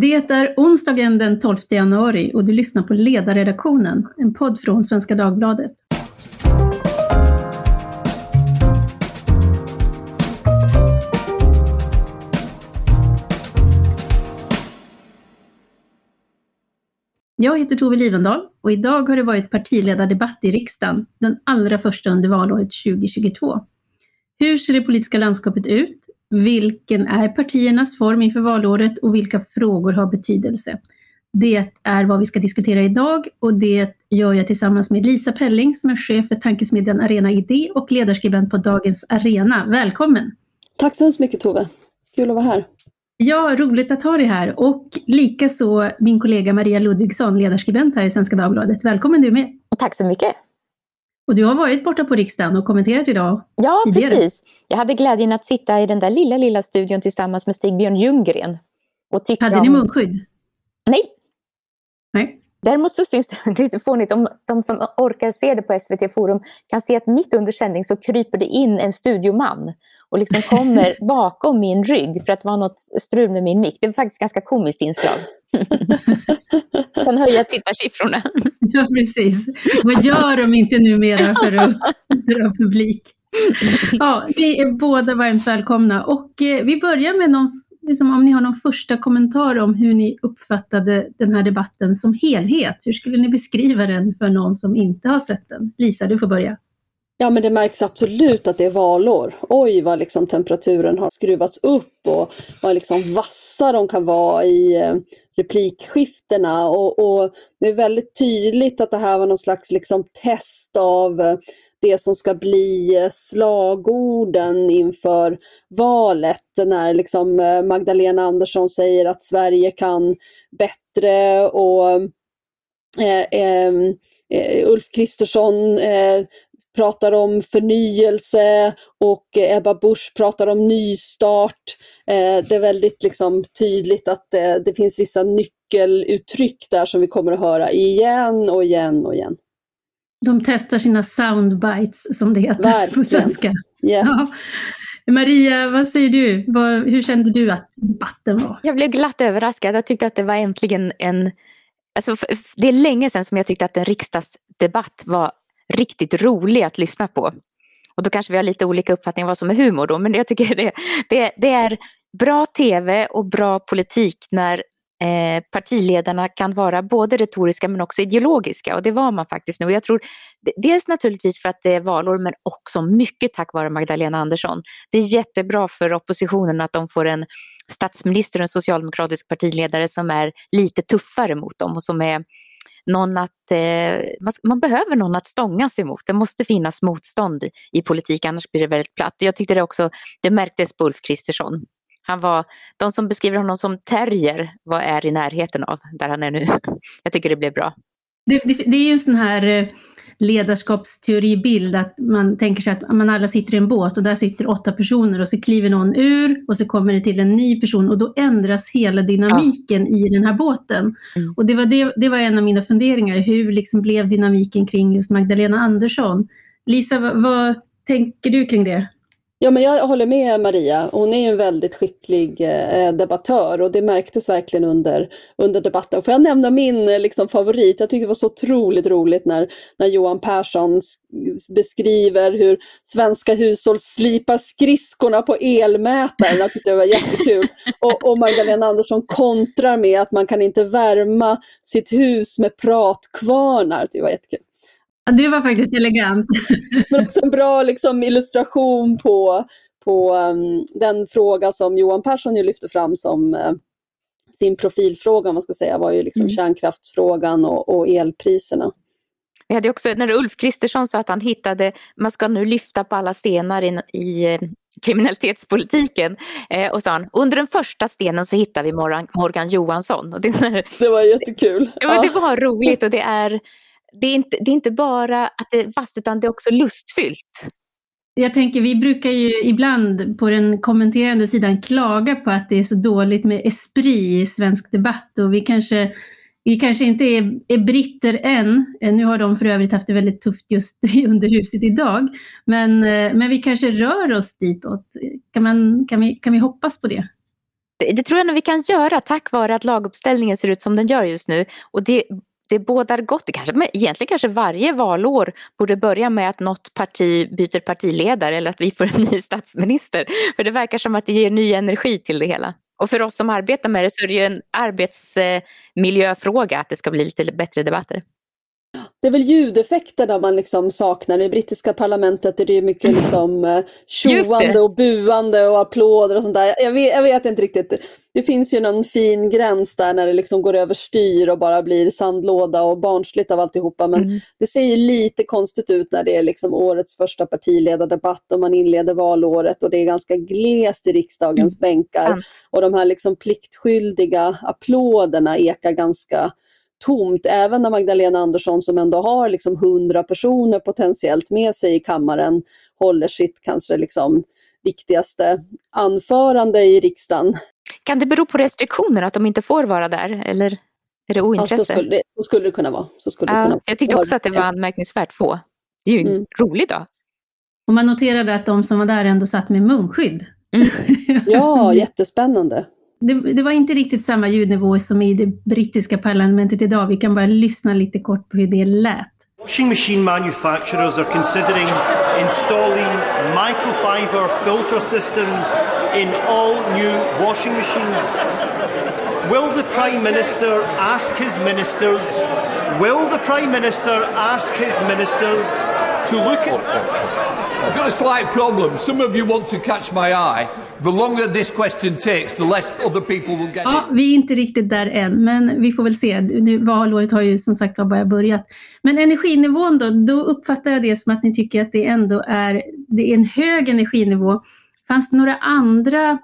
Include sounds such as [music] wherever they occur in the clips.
Det är onsdagen den 12 januari och du lyssnar på Ledarredaktionen, en podd från Svenska Dagbladet. Jag heter Tove Livendal och idag har det varit partiledardebatt i riksdagen, den allra första under valåret 2022. Hur ser det politiska landskapet ut? Vilken är partiernas form inför valåret och vilka frågor har betydelse? Det är vad vi ska diskutera idag och det gör jag tillsammans med Lisa Pelling som är chef för tankesmedjan Arena Idé och ledarskribent på Dagens Arena. Välkommen! Tack så hemskt mycket Tove! Kul att vara här. Ja, roligt att ha dig här och likaså min kollega Maria Ludvigsson, ledarskribent här i Svenska Dagbladet. Välkommen du med! Tack så mycket! Och du har varit borta på riksdagen och kommenterat idag. Ja, tidigare. precis. Jag hade glädjen att sitta i den där lilla, lilla studion tillsammans med Stig-Björn Ljunggren. Och hade om... ni munskydd? Nej. Nej. Däremot så syns det [laughs] lite fånigt, om de som orkar se det på SVT Forum kan se att mitt under sändning så kryper det in en studioman och liksom kommer [laughs] bakom min rygg för att det var något strul med min mick. Det var faktiskt ganska komiskt inslag. [laughs] kan höja tittarsiffrorna. [laughs] ja, precis. Vad gör de inte numera för att dra publik? Ja, ni är båda varmt välkomna och eh, vi börjar med någon, liksom, om ni har någon första kommentar om hur ni uppfattade den här debatten som helhet. Hur skulle ni beskriva den för någon som inte har sett den? Lisa, du får börja. Ja men det märks absolut att det är valår. Oj vad liksom temperaturen har skruvats upp och vad liksom vassa de kan vara i eh, replikskiftena. Och, och, det är väldigt tydligt att det här var någon slags liksom test av eh, det som ska bli eh, slagorden inför valet när liksom Magdalena Andersson säger att Sverige kan bättre och eh, eh, Ulf Kristersson eh, pratar om förnyelse och Ebba Busch pratar om nystart. Eh, det är väldigt liksom tydligt att eh, det finns vissa nyckeluttryck där som vi kommer att höra igen och igen och igen. De testar sina soundbites som det heter Verkligen. på svenska. Yes. Ja. Maria, vad säger du? Vad, hur kände du att debatten var? Jag blev glatt överraskad. Jag tyckte att det var äntligen en... Alltså, det är länge sedan som jag tyckte att en riksdagsdebatt var riktigt rolig att lyssna på. Och då kanske vi har lite olika uppfattningar vad som är humor då, men jag tycker det, det, det är bra tv och bra politik när eh, partiledarna kan vara både retoriska men också ideologiska och det var man faktiskt nu. Jag tror dels naturligtvis för att det är valår men också mycket tack vare Magdalena Andersson. Det är jättebra för oppositionen att de får en statsminister och en socialdemokratisk partiledare som är lite tuffare mot dem och som är någon att, eh, man, man, behöver någon att stångas emot. Det måste finnas motstånd i, i politik, annars blir det väldigt platt. Jag tyckte det också, det märktes på Ulf Kristersson. Han var, de som beskriver honom som terrier var, är i närheten av där han är nu. [laughs] Jag tycker det blev bra. Det, det, det är ju en sån här eh, ledarskapsteoribild att man tänker sig att man alla sitter i en båt och där sitter åtta personer och så kliver någon ur och så kommer det till en ny person och då ändras hela dynamiken ja. i den här båten. Mm. Och det var, det, det var en av mina funderingar, hur liksom blev dynamiken kring just Magdalena Andersson? Lisa, vad, vad tänker du kring det? Ja, men jag håller med Maria. Hon är en väldigt skicklig eh, debattör och det märktes verkligen under, under debatten. Får jag nämna min eh, liksom, favorit? Jag tyckte det var så otroligt roligt när, när Johan Persson beskriver hur svenska hushåll slipar skridskorna på elmätaren. Jag tyckte det var jättekul. Och, och Magdalena Andersson kontrar med att man kan inte värma sitt hus med pratkvarnar. Det var jättekul. Ja, det var faktiskt elegant. [laughs] Men också en bra liksom, illustration på, på um, den fråga som Johan Persson ju lyfte fram som uh, sin profilfråga, man ska säga, var ju liksom mm. kärnkraftsfrågan och, och elpriserna. Vi hade också, när Ulf Kristersson sa att han hittade, man ska nu lyfta på alla stenar i, i eh, kriminalitetspolitiken. Eh, och sa han, under den första stenen så hittar vi Morgan, Morgan Johansson. Och det, det var jättekul. Det, ja. det var roligt och det är, det är, inte, det är inte bara att det är vasst utan det är också lustfyllt. Jag tänker, vi brukar ju ibland på den kommenterande sidan klaga på att det är så dåligt med esprit i svensk debatt och vi kanske, vi kanske inte är, är britter än. Nu har de för övrigt haft det väldigt tufft just i underhuset idag. Men, men vi kanske rör oss ditåt. Kan, man, kan, vi, kan vi hoppas på det? Det, det tror jag nog vi kan göra tack vare att laguppställningen ser ut som den gör just nu. Och det, det bådar gott. Det kanske, men egentligen kanske varje valår borde börja med att något parti byter partiledare eller att vi får en [laughs] ny statsminister. För det verkar som att det ger ny energi till det hela. Och för oss som arbetar med det så är det ju en arbetsmiljöfråga att det ska bli lite bättre debatter. Det är väl ljudeffekterna man liksom saknar. I brittiska parlamentet är det mycket liksom eh, tjoande och buande och applåder och sånt där. Jag vet, jag vet, inte riktigt. Det finns ju någon fin gräns där när det liksom går över styr och bara blir sandlåda och barnsligt av alltihopa. Men mm. det ser lite konstigt ut när det är liksom årets första partiledardebatt och man inleder valåret och det är ganska glest i riksdagens mm. bänkar. Sant. Och de här liksom pliktskyldiga applåderna ekar ganska tomt, även när Magdalena Andersson som ändå har liksom 100 personer potentiellt med sig i kammaren håller sitt kanske liksom viktigaste anförande i riksdagen. Kan det bero på restriktioner att de inte får vara där eller är det ointresse? Ja, så, skulle det, så skulle det kunna vara. Så skulle det kunna jag tyckte också att det var anmärkningsvärt få. Det är ju en mm. rolig dag. Och man noterade att de som var där ändå satt med munskydd. Mm. ja, [laughs] jättespännande. Det, det, var inte riktigt samma ljudnivå som i det brittiska parlamentet idag. Vi kan bara lyssna lite kort på hur det lät. Washing machine manufacturers are considering installing microfiber filter systems in all new washing machines. Will the Prime Minister ask his ministers? Will the Prime Minister ask his ministers to look at I've got a slight problem. Some of you want to catch my eye. The longer this question takes, the less other people will get ja, Vi är inte riktigt där än, men vi får väl se. Nu, valåret har ju som sagt bara börjat. Men energinivån då, då uppfattar jag det som att ni tycker att det ändå är, det är en hög energinivå. Fanns det några andra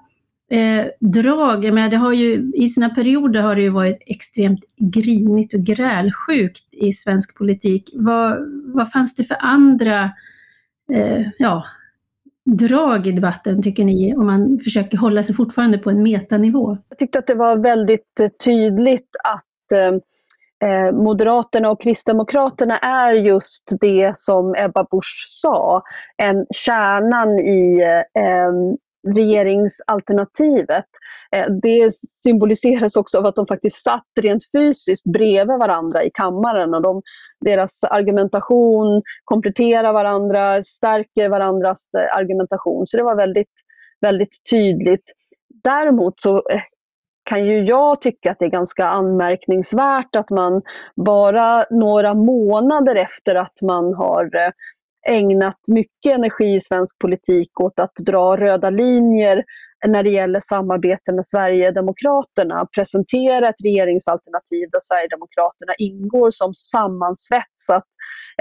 eh, drag? Jag menar, det har ju, I sina perioder har det ju varit extremt grinigt och grälsjukt i svensk politik. Vad, vad fanns det för andra eh, ja, drag i debatten tycker ni om man försöker hålla sig fortfarande på en metanivå? Jag tyckte att det var väldigt eh, tydligt att eh, eh, Moderaterna och Kristdemokraterna är just det som Ebba Busch sa, en kärnan i eh, regeringsalternativet. Eh, det symboliseras också av att de faktiskt satt rent fysiskt bredvid varandra i kammaren och de, deras argumentation kompletterar varandra, stärker varandras eh, argumentation. Så det var väldigt, väldigt tydligt. Däremot så eh, kan ju jag tycka att det är ganska anmärkningsvärt att man bara några månader efter att man har ägnat mycket energi i svensk politik åt att dra röda linjer när det gäller samarbete med Sverigedemokraterna, presentera ett regeringsalternativ där Sverigedemokraterna ingår som sammansvetsat,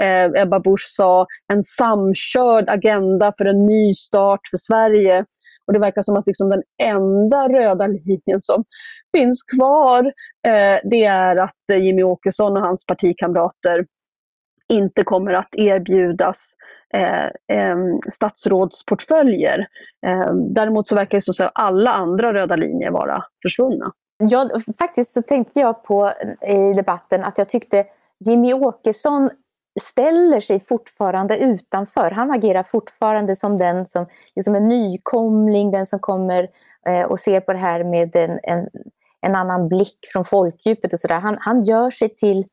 eh, Ebba Busch sa, en samkörd agenda för en ny start för Sverige. Och det verkar som att liksom den enda röda linjen som finns kvar, eh, det är att eh, Jimmy Åkesson och hans partikamrater inte kommer att erbjudas eh, eh, statsrådsportföljer. Eh, däremot så verkar det som att alla andra röda linjer vara försvunna. Ja, faktiskt så tänkte jag på eh, i debatten att jag tyckte Jimmy Åkesson ställer sig fortfarande utanför. Han agerar fortfarande som den som liksom en nykomling, den som kommer eh, och ser på det här med en, en, en annan blick från folkdjupet och sådär. Han, han gör sig till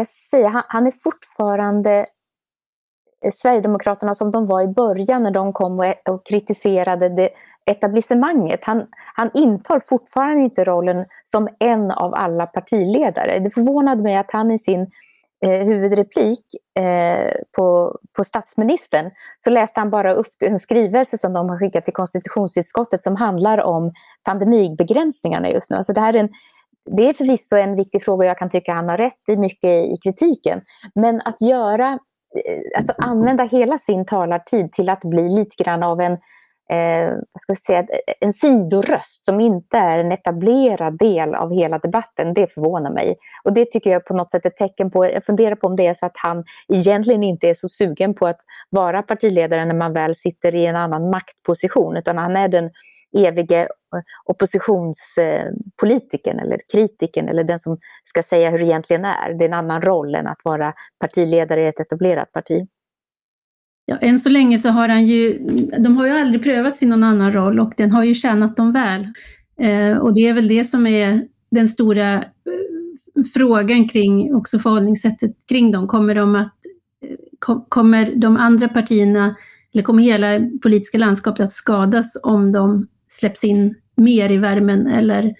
jag säga, han, han är fortfarande eh, Sverigedemokraterna som de var i början när de kom och, eh, och kritiserade det etablissemanget. Han, han intar fortfarande inte rollen som en av alla partiledare. Det förvånade mig att han i sin eh, huvudreplik eh, på, på statsministern så läste han bara upp en skrivelse som de har skickat till konstitutionsutskottet som handlar om pandemibegränsningarna just nu. Alltså det här är en det är förvisso en viktig fråga och jag kan tycka han har rätt i mycket i kritiken. Men att göra, eh, alltså använda hela sin talartid till att bli lite grann av en, eh, vad ska jag säga, en sidoröst som inte är en etablerad del av hela debatten, det förvånar mig. Och det tycker jag på något sätt är ett tecken på, jag funderar på om det är så att han egentligen inte är så sugen på att vara partiledare när man väl sitter i en annan maktposition, utan han är den evige oppositionspolitikern eller kritikern eller den som ska säga hur det egentligen är. Det är en annan roll än att vara partiledare i ett etablerat parti. Ja, än så länge så har han ju, de har ju aldrig prövats i någon annan roll och den har ju tjänat dem väl. Eh, och det är väl det som är den stora eh, frågan kring också förhållningssättet kring dem. Kommer de att, eh, kom, kommer de andra partierna, eller kommer hela politiska landskapet att skadas om de släpps in mer i värmen eller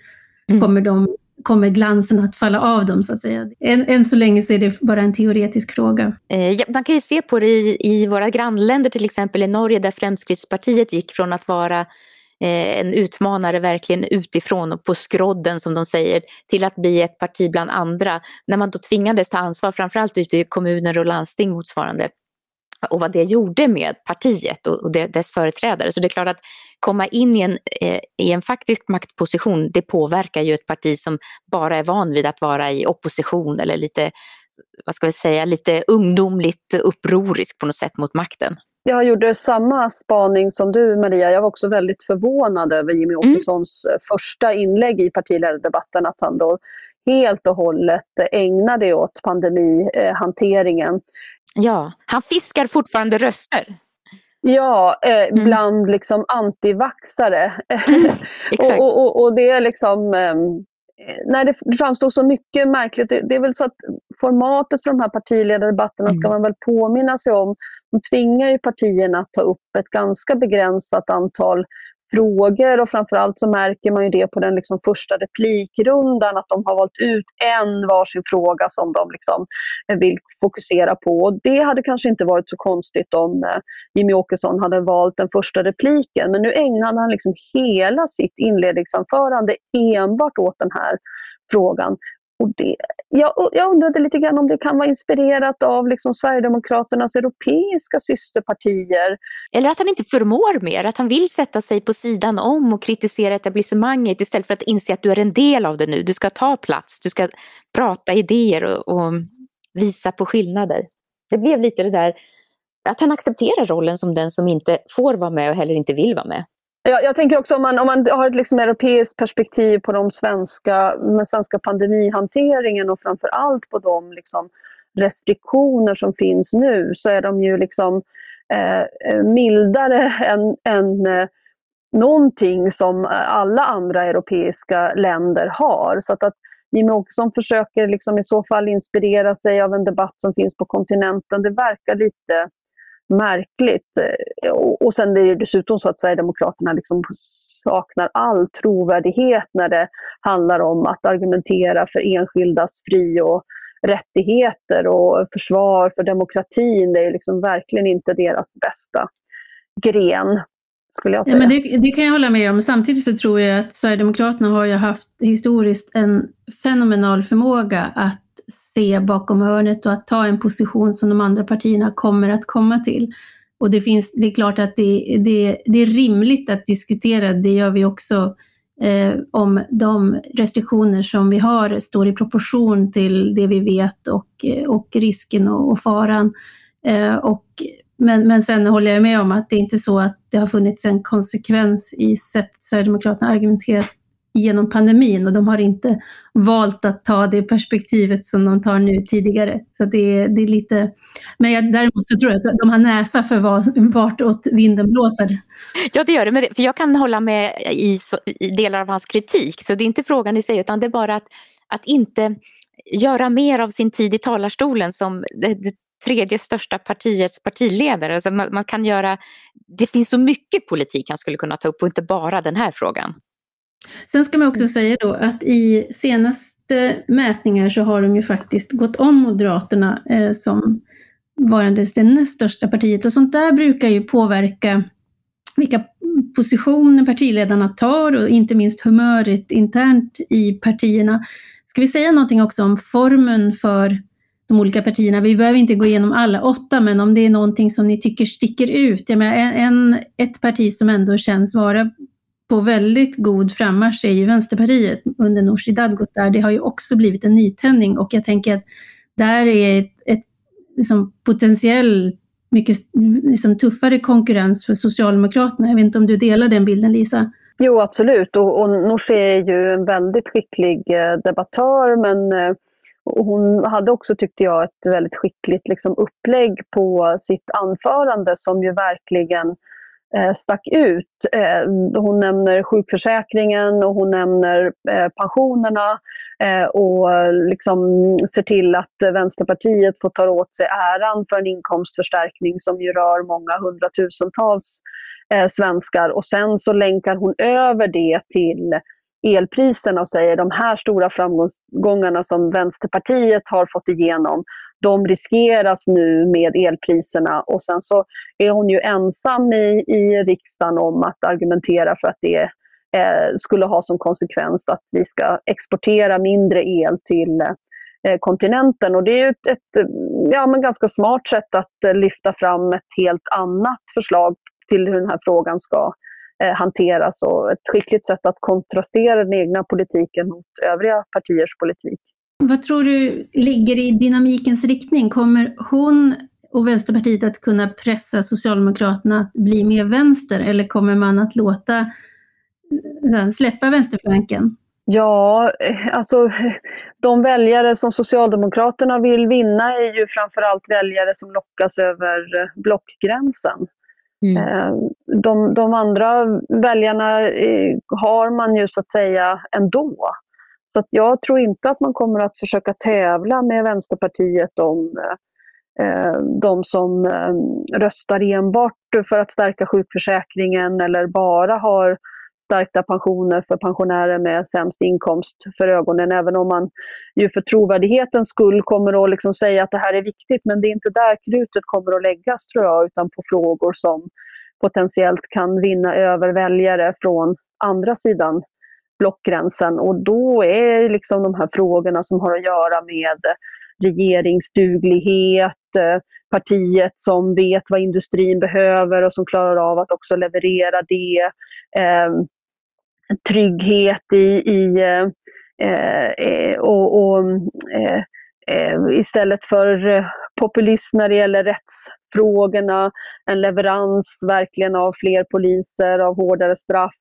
mm. kommer de kommer glansen att falla av dem så att säga. Än, än så länge så är det bara en teoretisk fråga. Eh, ja, man kan ju se på det i, i våra grannländer, till exempel i Norge där Fremskrittspartiet gick från att vara eh, en utmanare verkligen utifrån och på skrodden som de säger till att bli ett parti bland andra. När man då tvingades ta ansvar framförallt ute i kommuner och landsting motsvarande och vad det gjorde med partiet och dess företrädare. Så det är klart att komma in i en, eh, i en faktisk maktposition, det påverkar ju ett parti som bara är van vid att vara i opposition eller lite, vad ska vi säga, lite ungdomligt upprorisk på något sätt mot makten. Jag gjorde samma spaning som du Maria. Jag var också väldigt förvånad över Jimmy mm. Åkessons mm. första inlägg i partiledardebatten, att han då helt och hållet ägnade åt pandemihanteringen. Ja, han fiskar fortfarande röster. Ja, eh, mm. bland liksom antivaxare. Mm, [laughs] och, och, och, och, det är liksom eh, Nej, det framstår så mycket märkligt. Det, det, är väl så att formatet för de här partiledardebatterna mm. ska man väl påminna sig om. De tvingar ju partierna att ta upp ett ganska begränsat antal frågor och framförallt så märker man ju det på den liksom första replikrundan att de har valt ut en varsin fråga som de liksom vill fokusera på. Och det hade kanske inte varit så konstigt om eh, Jimmy Åkesson hade valt den första repliken men nu ägnade han liksom hela sitt inledningsanförande enbart åt den här frågan. Och det, jag, jag undrade lite grann om det kan vara inspirerat av liksom Sverigedemokraternas europeiska systerpartier. Eller att han inte förmår mer, att han vill sätta sig på sidan om och kritisera etablissemanget istället för att inse att du är en del av det nu. Du ska ta plats, du ska prata idéer och, och visa på skillnader. Det blev lite det där att han accepterar rollen som den som inte får vara med och heller inte vill vara med. Jag, jag tänker också om man, om man har ett liksom europeiskt perspektiv på de svenska, den svenska pandemihanteringen och framför allt på de liksom restriktioner som finns nu så är de ju liksom eh, eh mildare [laughs] än, än eh, någonting som alla andra europeiska länder har. Så att, att Jimmie Åkesson försöker liksom i så fall inspirera sig av en debatt som finns på kontinenten, det verkar lite märkligt. Eh, och sen är det dessutom så att Sverigedemokraterna liksom saknar all trovärdighet när det handlar om att argumentera för enskildas fri och rättigheter och försvar för demokratin. Det är liksom verkligen inte deras bästa gren. Skulle jag säga. Ja, men det, det, kan jag hålla med om. Samtidigt så tror jag att Sverigedemokraterna har ju haft historiskt en fenomenal förmåga att se bakom hörnet och att ta en position som de andra partierna kommer att komma till. Och det, finns, det är klart att det, det, det är rimligt att diskutera, det gör vi också, eh, om de restriktioner som vi har står i proportion till det vi vet och, eh, och risken och, och faran. Eh, och, men, men sen håller jag med om att det är inte så att det har funnits en konsekvens i sättet Sverigedemokraterna argumenterat genom pandemin och de har inte valt att ta det perspektivet som de tar nu tidigare. Så det, det är lite... Men jag, däremot så tror jag att de har näsa för vad, vartåt vinden blåser. Ja, det gör det. Men för jag kan hålla med i, i delar av hans kritik, så det är inte frågan i sig, utan det är bara att, att inte göra mer av sin tid i talarstolen som det, det tredje största partiets partiledare. Alltså man, man, kan göra, det finns så mycket politik han skulle kunna ta upp och inte bara den här frågan. Sen ska man också säga då att i senaste mätningar så har de ju faktiskt gått om Moderaterna eh, som varandes det näst största partiet och sånt där brukar ju påverka vilka positioner partiledarna tar och inte minst humöret internt i partierna. Ska vi säga någonting också om formen för de olika partierna? Vi behöver inte gå igenom alla åtta, men om det är någonting som ni tycker sticker ut. Jag menar, en, ett parti som ändå känns vara på väldigt god frammarsch är ju Vänsterpartiet under Nooshi Dadgostar. Det har ju också blivit en nytändning och jag tänker att där är ett, ett liksom potentiellt mycket liksom tuffare konkurrens för Socialdemokraterna. Jag vet inte om du delar den bilden Lisa? Jo absolut och, och Nooshi är ju en väldigt skicklig eh, debattör men eh, och hon hade också, tyckte jag, ett väldigt skickligt liksom, upplägg på sitt anförande som ju verkligen Eh, stack ut. Eh, hon nämner sjukförsäkringen och hon nämner eh, pensionerna och liksom ser till att Vänsterpartiet får ta åt sig äran för en inkomstförstärkning som ju rör många hundratusentals svenskar. Och sen så länkar hon över det till elpriserna och säger de här stora framgångarna som Vänsterpartiet har fått igenom, de riskeras nu med elpriserna och sen så är hon ju ensam i, i riksdagen om att argumentera för att det eh, skulle ha som konsekvens att vi ska exportera mindre el till eh, kontinenten. Och det är ett, ett ja, men ganska smart sätt att eh, lyfta fram ett helt annat förslag till hur den här frågan ska eh, hanteras och ett skickligt sätt att kontrastera den egna politiken mot övriga partiers politik. Vad tror du ligger i dynamikens riktning? Kommer hon och Vänsterpartiet att kunna pressa Socialdemokraterna att bli mer vänster eller kommer man att låta släppa vänsterflanken? Ja, alltså de väljare som Socialdemokraterna vill vinna är ju framförallt väljare som lockas över blockgränsen. Mm. Eh, de, de, andra väljarna eh, har man ju så att säga ändå. Så jag tror inte att man kommer att försöka tävla med Vänsterpartiet om eh, de som eh, röstar enbart för att stärka sjukförsäkringen eller bara har stärkta pensioner för pensionärer med sämst inkomst för ögonen. Även om man ju för trovärdighetens skull kommer att liksom säga att det här är viktigt. Men det är inte där krutet kommer att läggas tror jag, utan på frågor som potentiellt kan vinna över väljare från andra sidan blockgränsen. Och då är liksom de här frågorna som har att göra med regeringsduglighet, eh, partiet som vet vad industrin behöver och som klarar av att också leverera det. Eh, trygghet i, i eh, eh, eh och, och eh, istället för populism när det gäller rättsfrågorna, en leverans verkligen av fler poliser, av hårdare straff,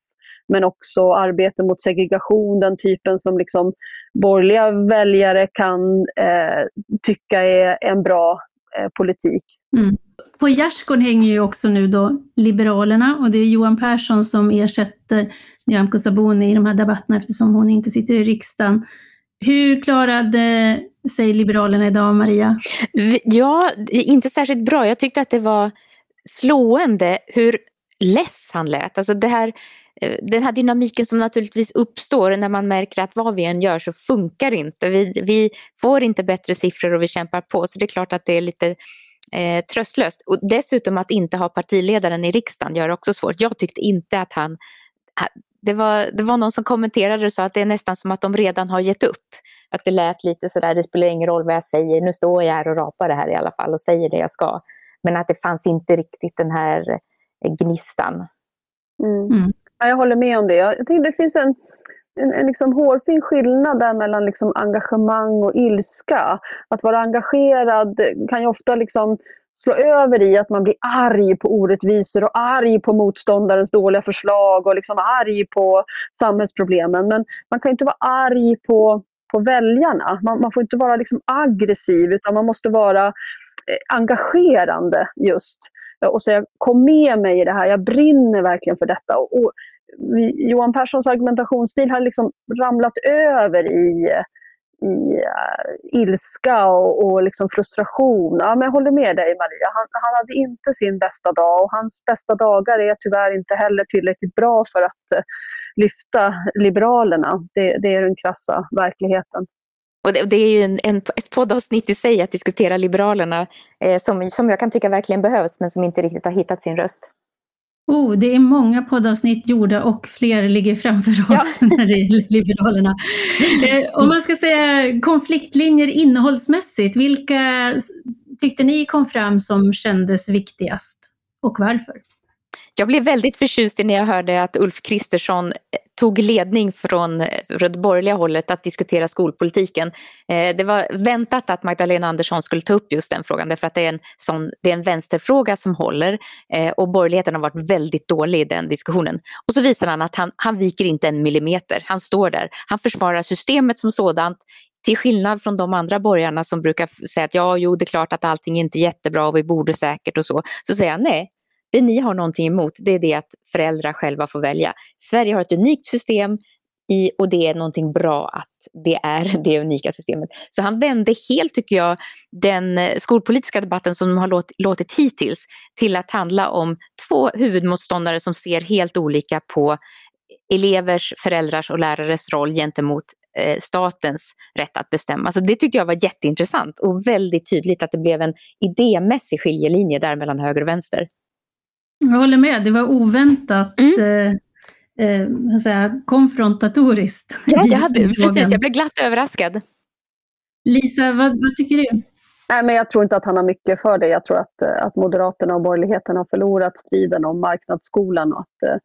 men också arbete mot segregation, den typen som liksom borgerliga väljare kan eh, tycka är en bra eh, politik. Mm. På gärdsgården hänger ju också nu då Liberalerna och det är Johan Persson som ersätter Nyamko Sabuni i de här debatterna eftersom hon inte sitter i riksdagen. Hur klarade sig Liberalerna idag, Maria? Ja, inte särskilt bra. Jag tyckte att det var slående hur less han lät. Alltså det här, eh, den här dynamiken som naturligtvis uppstår när man märker att vad vi än gör så funkar inte. Vi, vi får inte bättre siffror och vi kämpar på. Så det är klart att det är lite eh, tröstlöst. Och dessutom att inte ha partiledaren i riksdagen gör det också svårt. Jag tyckte inte att han det var, det var någon som kommenterade och sa att det är nästan som att de redan har gett upp. Att det lät lite sådär, det spelar ingen roll vad jag säger, nu står jag här och rapar det här i alla fall och säger det jag ska. Men att det fanns inte riktigt den här eh, gnistan. Mm. Mm. Ja, jag håller med om det. Jag tycker det finns en, en, en liksom hårfin skillnad där mellan liksom engagemang och ilska. Att vara engagerad kan ju ofta liksom slå över i att man blir arg på orättvisor och arg på motståndarens dåliga förslag och liksom arg på samhällsproblemen. Men man kan inte vara arg på, på väljarna. Man, man får inte vara liksom aggressiv utan man måste vara Eh, engagerande just. Eh, och säga kom med mig i det här, jag brinner verkligen för detta. Och, och Johan Perssons argumentationsstil har liksom ramlat över i i uh, ilska och, och liksom frustration. Ja, men jag håller med dig Maria, han, han, hade inte sin bästa dag och hans bästa dagar är tyvärr inte heller tillräckligt bra för att uh, lyfta Liberalerna. Det, det, är den krassa verkligheten. Och det, det är ju en, en, ett poddavsnitt i sig att diskutera Liberalerna eh, som, som jag kan tycka verkligen behövs men som inte riktigt har hittat sin röst. Oh, det är många poddavsnitt gjorda och fler ligger framför oss ja. [laughs] när det gäller Liberalerna. Eh, om man ska säga konfliktlinjer innehållsmässigt, vilka tyckte ni kom fram som kändes viktigast och varför? Jag blev väldigt förtjust när jag hörde att Ulf Kristersson eh, tog ledning eh, från det borgerliga hållet att diskutera skolpolitiken. Eh, det var väntat att Magdalena Andersson skulle ta upp just den frågan därför att det är en, sån, det är en vänsterfråga som håller och borgerligheten har varit väldigt dålig i den diskussionen. Och så visar han att han, han viker inte en millimeter, han står där. Han försvarar systemet som sådant, till skillnad från de andra borgarna som brukar säga att ja, jo, det är klart att allting är inte jättebra och vi borde säkert och så, så säger jag nej, det ni har någonting emot det är det att föräldrar själva får välja. Sverige har ett unikt system i, och det är någonting bra att det är [laughs] det unika systemet. Så han vände helt, tycker jag, den eh, skolpolitiska debatten som de har låtit, låtit hittills till att handla om två huvudmotståndare som ser helt olika på elevers, föräldrars och lärares roll gentemot eh, statens rätt att bestämma. Så det tycker jag var jätteintressant och väldigt tydligt att det blev en idémässig skiljelinje där mellan höger och vänster. Jag håller med, det var oväntat mm. eh, eh, säga, konfrontatoriskt. Ja, jag, hade, precis, jag blev glatt överraskad. Lisa, vad, vad, tycker du? Nej, men jag tror inte att han har mycket för det. Jag tror att, eh, att Moderaterna och borgerligheten har förlorat striden om marknadsskolan och att eh,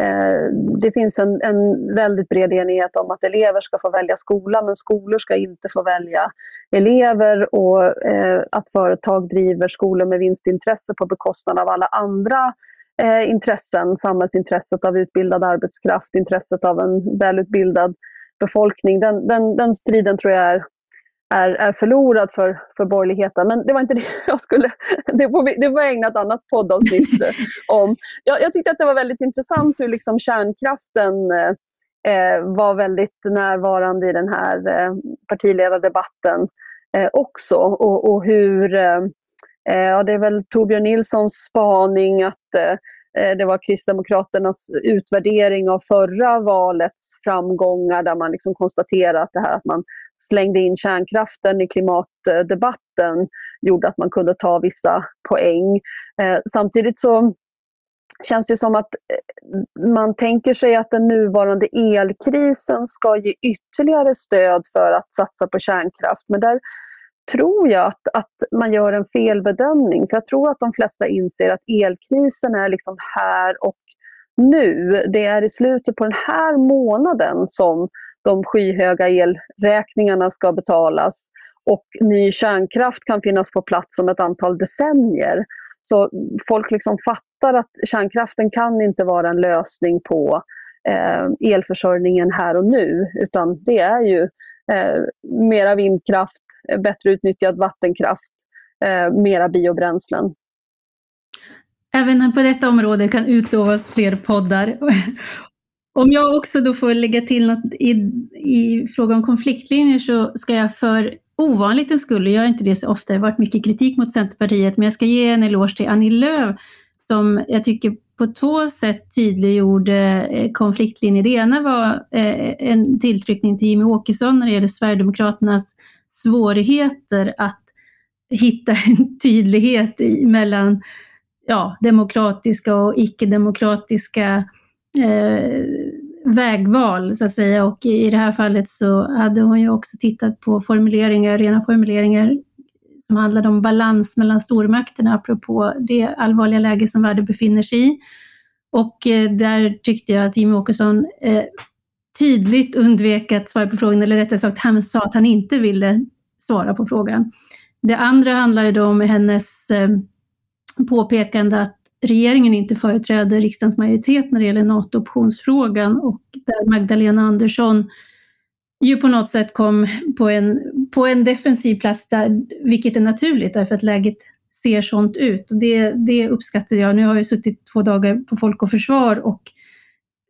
Eh, det finns en, en väldigt bred enighet om att elever ska få välja skola men skolor ska inte få välja elever och eh, att företag driver skolor med vinstintresse på bekostnad av alla andra eh, intressen, samhällsintresset av utbildad arbetskraft, intresset av en välutbildad befolkning. Den, den, den striden tror jag är, är, är förlorad för, för borgerligheten. Men det var inte det [laughs] jag skulle... Det var, det var ägnat ett annat poddavsnitt [laughs] om. Jag, jag tyckte att det var väldigt intressant hur liksom kärnkraften eh, var väldigt närvarande i den här eh, partiledardebatten eh, också. Och, och hur eh, Eh, ja, det är väl Torbjörn Nilssons spaning att eh, eh, det var Kristdemokraternas utvärdering av förra valets framgångar där man liksom konstaterade att det här att man slängde in kärnkraften i klimatdebatten gjorde att man kunde ta vissa poäng. Eh, samtidigt så känns det som att eh, man tänker sig att den nuvarande elkrisen ska ge ytterligare stöd för att satsa på kärnkraft. Men där tror jag att, att man gör en felbedömning. För jag tror att de flesta inser att elkrisen är liksom här och nu. Det är i slutet på den här månaden som de skyhöga elräkningarna ska betalas och ny kärnkraft kan finnas på plats om ett antal decennier. Så folk liksom fattar att kärnkraften kan inte vara en lösning på eh, elförsörjningen här och nu utan det är ju eh, mera vindkraft, bättre utnyttjad vattenkraft, eh, mera biobränslen. Även på detta område kan utlovas fler poddar. Om jag också då får lägga till något i, i fråga om konfliktlinjer så ska jag för ovanlighetens skull, och jag gör inte det så ofta, det har varit mycket kritik mot Centerpartiet, men jag ska ge en eloge till Annie Lööf som jag tycker på två sätt tydliggjorde eh, konfliktlinjer. Det ena var eh, en tilltryckning till Jimmy Åkesson när det gäller Sverigedemokraternas svårigheter att hitta en tydlighet mellan ja, demokratiska och icke-demokratiska eh, vägval så att säga och i det här fallet så hade hon ju också tittat på formuleringar, rena formuleringar som handlade om balans mellan stormakterna apropå det allvarliga läge som världen befinner sig i. Och eh, där tyckte jag att Jimmie Åkesson eh, tydligt undvek att svara på frågan, eller rättare sagt han sa att han inte ville svara på frågan. Det andra handlar ju då om hennes eh, påpekande att regeringen inte företräder riksdagens majoritet när det gäller NATO-optionsfrågan och där Magdalena Andersson ju på något sätt kom på en, på en defensiv plats där, vilket är naturligt därför att läget ser sånt ut. Och det, det uppskattar jag. Nu har jag suttit två dagar på Folk och Försvar och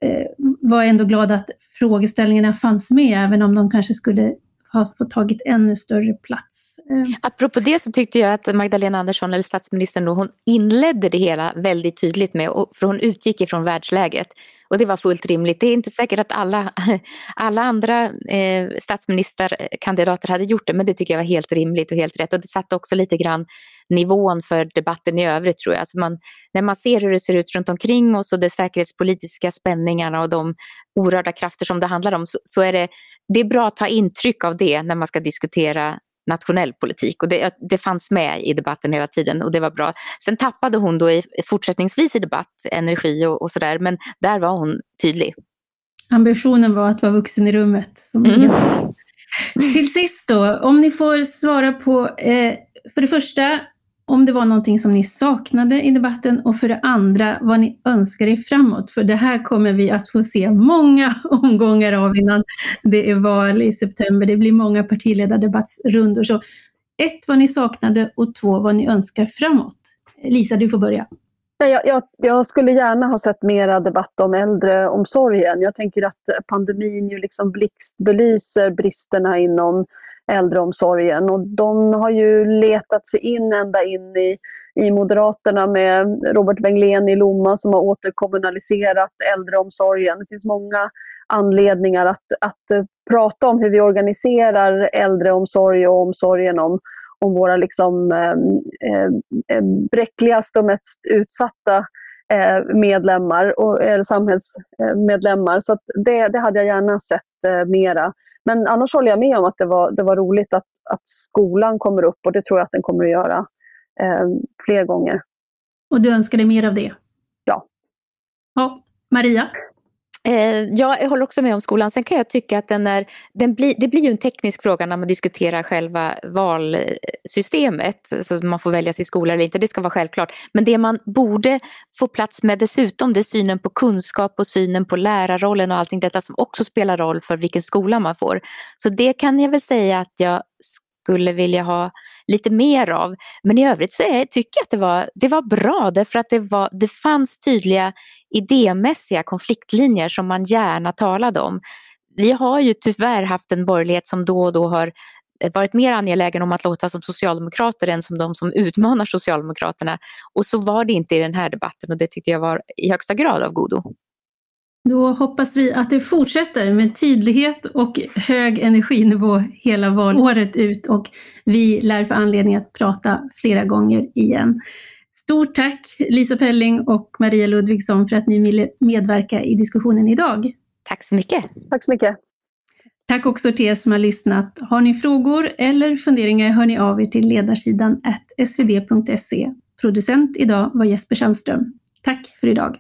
eh, var ändå glad att frågeställningarna fanns med, även om de kanske skulle ha fått tagit ännu större plats. Eh. Apropå det så tyckte jag att Magdalena Andersson, eller statsministern, då, hon inledde det hela väldigt tydligt med, för hon utgick ifrån världsläget. Och det var fullt rimligt. Det är inte säkert att alla, [laughs] alla andra eh, statsministerkandidater eh, hade gjort det, men det tycker jag var helt rimligt och helt rätt. Och det satte också lite grann nivån för debatten i övrigt tror jag. Alltså man, när man ser hur det ser ut runt omkring oss och de säkerhetspolitiska spänningarna och de orörda krafter som det handlar om så, så är det, det är bra att ta intryck av det när man ska diskutera nationell politik och det, det fanns med i debatten hela tiden och det var bra. Sen tappade hon då i, fortsättningsvis i debatt energi och, och sådär men där var hon tydlig. Ambitionen var att vara vuxen i rummet. Mm. Till sist då, om ni får svara på, eh, för det första, om det var någonting som ni saknade i debatten och för det andra vad ni önskar er framåt. För det här kommer vi att få se många [laughs] omgångar av innan det är val i september. Det blir många partiledardebattsrundor. Så ett, vad ni saknade och två, vad ni önskar framåt. Lisa, du får börja. Jag, jag, jag, skulle gärna ha sett mera debatt om äldreomsorgen. Jag tänker att pandemin ju liksom blixtbelyser bristerna inom äldreomsorgen och de har ju letat sig in ända in i, i Moderaterna med Robert Wenglén i Lomma som har återkommunaliserat äldreomsorgen. Det finns många anledningar att, att prata om hur vi organiserar äldreomsorg och omsorgen om, om våra liksom, eh, eh, bräckligaste och mest utsatta eh, medlemmar och eller samhällsmedlemmar. Så det, det hade jag gärna sett eh, mera. Men annars håller jag med om att det var, det var roligt att, att skolan kommer upp och det tror jag att den kommer att göra eh, fler gånger. Och du önskar dig mer av det? Ja. Ja, Maria? Eh, jag håller också med om skolan. Sen kan jag tycka att den är, den bli, det blir ju en teknisk fråga när man diskuterar själva valsystemet. Så man får välja sin skola eller inte, det ska vara självklart. Men det man borde få plats med dessutom det är synen på kunskap och synen på lärarrollen och allting detta som också spelar roll för vilken skola man får. Så det kan jag väl säga att jag skulle vilja ha lite mer av. Men i övrigt så är, tycker jag att det var, det var bra därför att det, var, det fanns tydliga idémässiga konfliktlinjer som man gärna talade om. Vi har ju tyvärr haft en borgerlighet som då och då har eh, varit mer angelägen om att låta som socialdemokrater än som de som utmanar Socialdemokraterna. Och så var det inte i den här debatten och det tyckte jag var i högsta grad av godo. Då hoppas vi att det fortsätter med tydlighet och hög energinivå hela valåret ut och vi lär få anledning att prata flera gånger igen. Stort tack Lisa Pelling och Maria Ludvigsson för att ni ville medverka i diskussionen idag. Tack så mycket. Tack så mycket. Tack också till er som har lyssnat. Har ni frågor eller funderingar hör ni av er till ledarsidan svd.se. Producent idag var Jesper Sandström. Tack för idag.